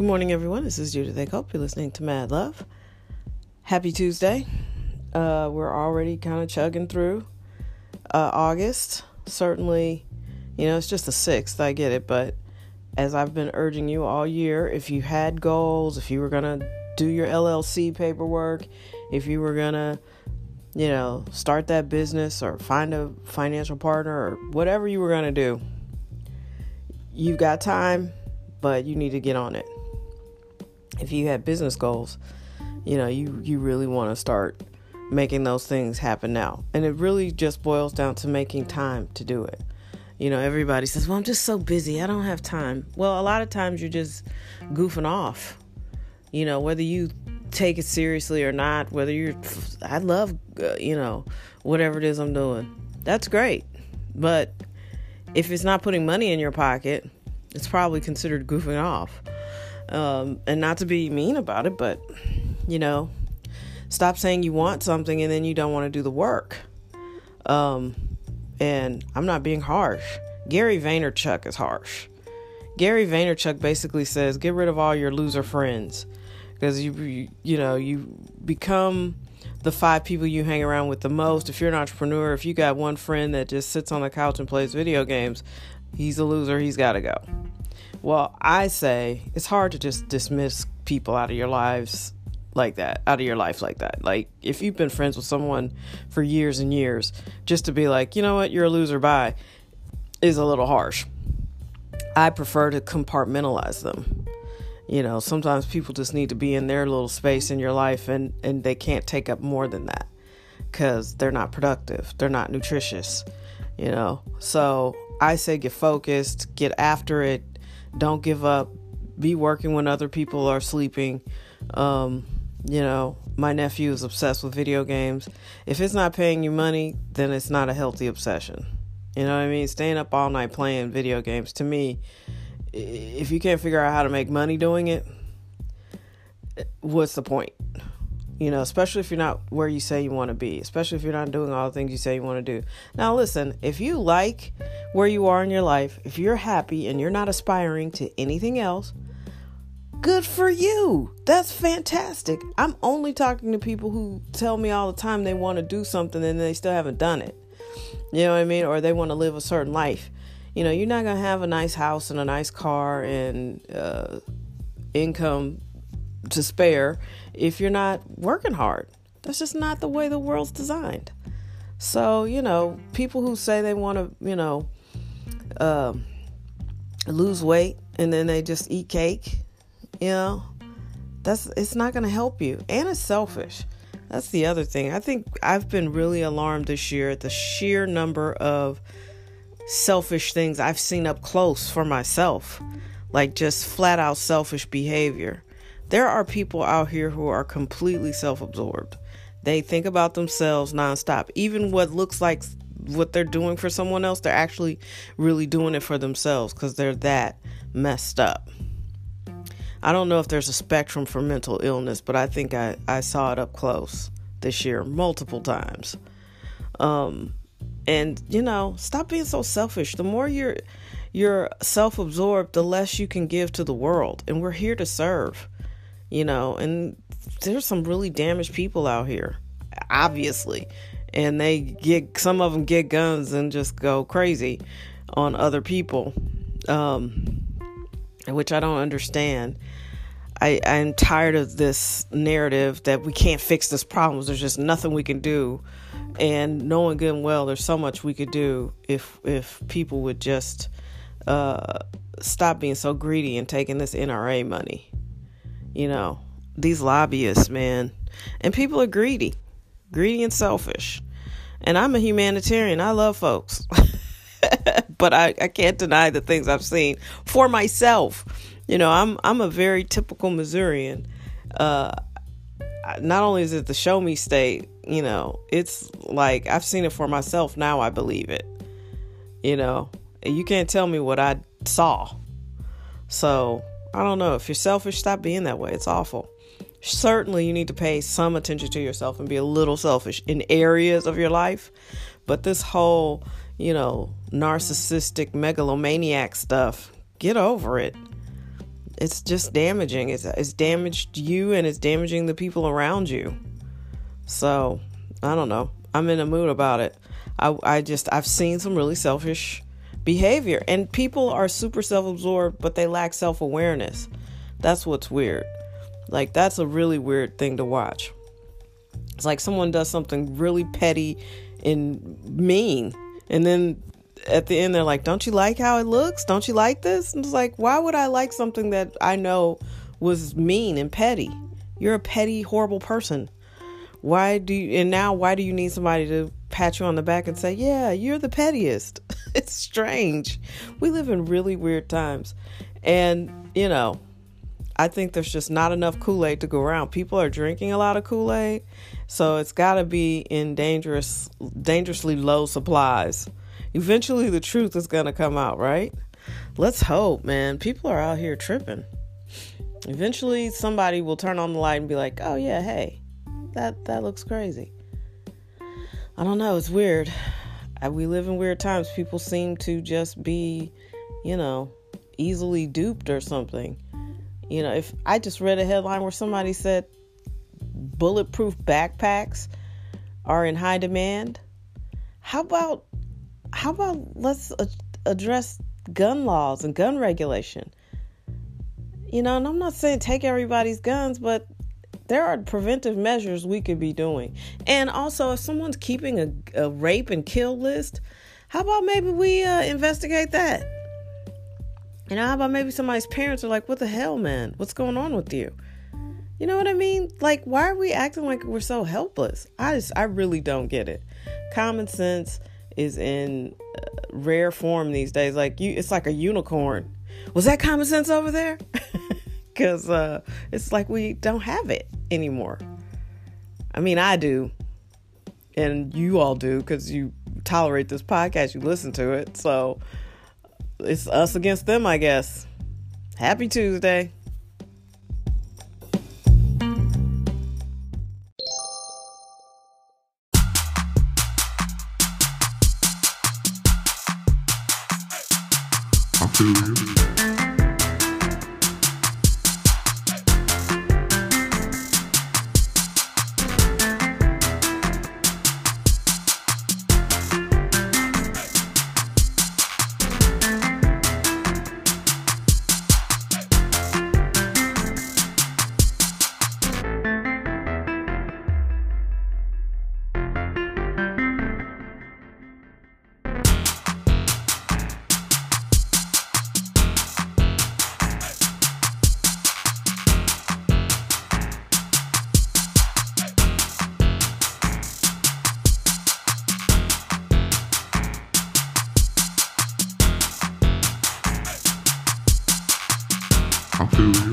Good morning, everyone. This is Judith Acope. You're listening to Mad Love. Happy Tuesday. Uh, we're already kind of chugging through uh, August. Certainly, you know, it's just the 6th. I get it. But as I've been urging you all year, if you had goals, if you were going to do your LLC paperwork, if you were going to, you know, start that business or find a financial partner or whatever you were going to do, you've got time, but you need to get on it if you have business goals, you know, you you really want to start making those things happen now. And it really just boils down to making time to do it. You know, everybody says, "Well, I'm just so busy. I don't have time." Well, a lot of times you're just goofing off. You know, whether you take it seriously or not, whether you're I love, uh, you know, whatever it is I'm doing. That's great. But if it's not putting money in your pocket, it's probably considered goofing off. Um, and not to be mean about it, but you know, stop saying you want something and then you don't want to do the work. Um, and I'm not being harsh. Gary Vaynerchuk is harsh. Gary Vaynerchuk basically says get rid of all your loser friends because you, you you know you become the five people you hang around with the most. If you're an entrepreneur, if you got one friend that just sits on the couch and plays video games, he's a loser. He's got to go. Well, I say it's hard to just dismiss people out of your lives like that, out of your life like that. Like, if you've been friends with someone for years and years, just to be like, you know what, you're a loser, bye, is a little harsh. I prefer to compartmentalize them. You know, sometimes people just need to be in their little space in your life and, and they can't take up more than that because they're not productive, they're not nutritious, you know. So I say get focused, get after it, don't give up. Be working when other people are sleeping. Um, you know, my nephew is obsessed with video games. If it's not paying you money, then it's not a healthy obsession. You know what I mean? Staying up all night playing video games, to me, if you can't figure out how to make money doing it, what's the point? You know, especially if you're not where you say you want to be, especially if you're not doing all the things you say you want to do. Now, listen, if you like where you are in your life, if you're happy and you're not aspiring to anything else, good for you. That's fantastic. I'm only talking to people who tell me all the time they want to do something and they still haven't done it. You know what I mean? Or they want to live a certain life. You know, you're not going to have a nice house and a nice car and uh, income to spare if you're not working hard. That's just not the way the world's designed. So, you know, people who say they want to, you know, uh, lose weight and then they just eat cake, you know, that's it's not going to help you. And it's selfish. That's the other thing. I think I've been really alarmed this year at the sheer number of selfish things I've seen up close for myself, like just flat out selfish behavior. There are people out here who are completely self absorbed. They think about themselves nonstop. Even what looks like what they're doing for someone else, they're actually really doing it for themselves because they're that messed up. I don't know if there's a spectrum for mental illness, but I think I, I saw it up close this year multiple times. Um, and you know, stop being so selfish. The more you're you're self-absorbed, the less you can give to the world. And we're here to serve you know, and there's some really damaged people out here, obviously. And they get some of them get guns and just go crazy on other people, um, which I don't understand. I, I'm tired of this narrative that we can't fix this problem. There's just nothing we can do, and knowing good and well, there's so much we could do if if people would just uh, stop being so greedy and taking this NRA money you know, these lobbyists, man. And people are greedy, greedy and selfish. And I'm a humanitarian. I love folks. but I, I can't deny the things I've seen for myself. You know, I'm I'm a very typical Missourian. Uh, not only is it the show me state, you know, it's like I've seen it for myself. Now I believe it. You know, you can't tell me what I saw. So I don't know. If you're selfish, stop being that way. It's awful. Certainly, you need to pay some attention to yourself and be a little selfish in areas of your life. But this whole, you know, narcissistic megalomaniac stuff, get over it. it's just damaging. It's it's damaged you and it's damaging the people around you. So I don't know. I'm in a mood about it. I I just I've seen some really selfish behavior and people are super self-absorbed but they lack self-awareness. That's what's weird. Like that's a really weird thing to watch. It's like someone does something really petty and mean and then at the end they're like, "Don't you like how it looks? Don't you like this?" And it's like, "Why would I like something that I know was mean and petty? You're a petty, horrible person. Why do you and now why do you need somebody to pat you on the back and say, "Yeah, you're the pettiest." it's strange. We live in really weird times. And, you know, I think there's just not enough Kool-Aid to go around. People are drinking a lot of Kool-Aid, so it's got to be in dangerous dangerously low supplies eventually the truth is going to come out, right? Let's hope, man. People are out here tripping. Eventually somebody will turn on the light and be like, "Oh yeah, hey. That that looks crazy." I don't know, it's weird. We live in weird times. People seem to just be, you know, easily duped or something. You know, if I just read a headline where somebody said bulletproof backpacks are in high demand, how about how about let's address gun laws and gun regulation? You know, and I'm not saying take everybody's guns, but there are preventive measures we could be doing. And also, if someone's keeping a, a rape and kill list, how about maybe we uh, investigate that? You know, how about maybe somebody's parents are like, what the hell, man? What's going on with you? You know what I mean? Like, why are we acting like we're so helpless? I just, I really don't get it. Common sense is in uh, rare form these days. Like you, it's like a unicorn. Was that common sense over there? Because uh, it's like we don't have it anymore. I mean, I do, and you all do because you tolerate this podcast, you listen to it. So it's us against them, I guess. Happy Tuesday. To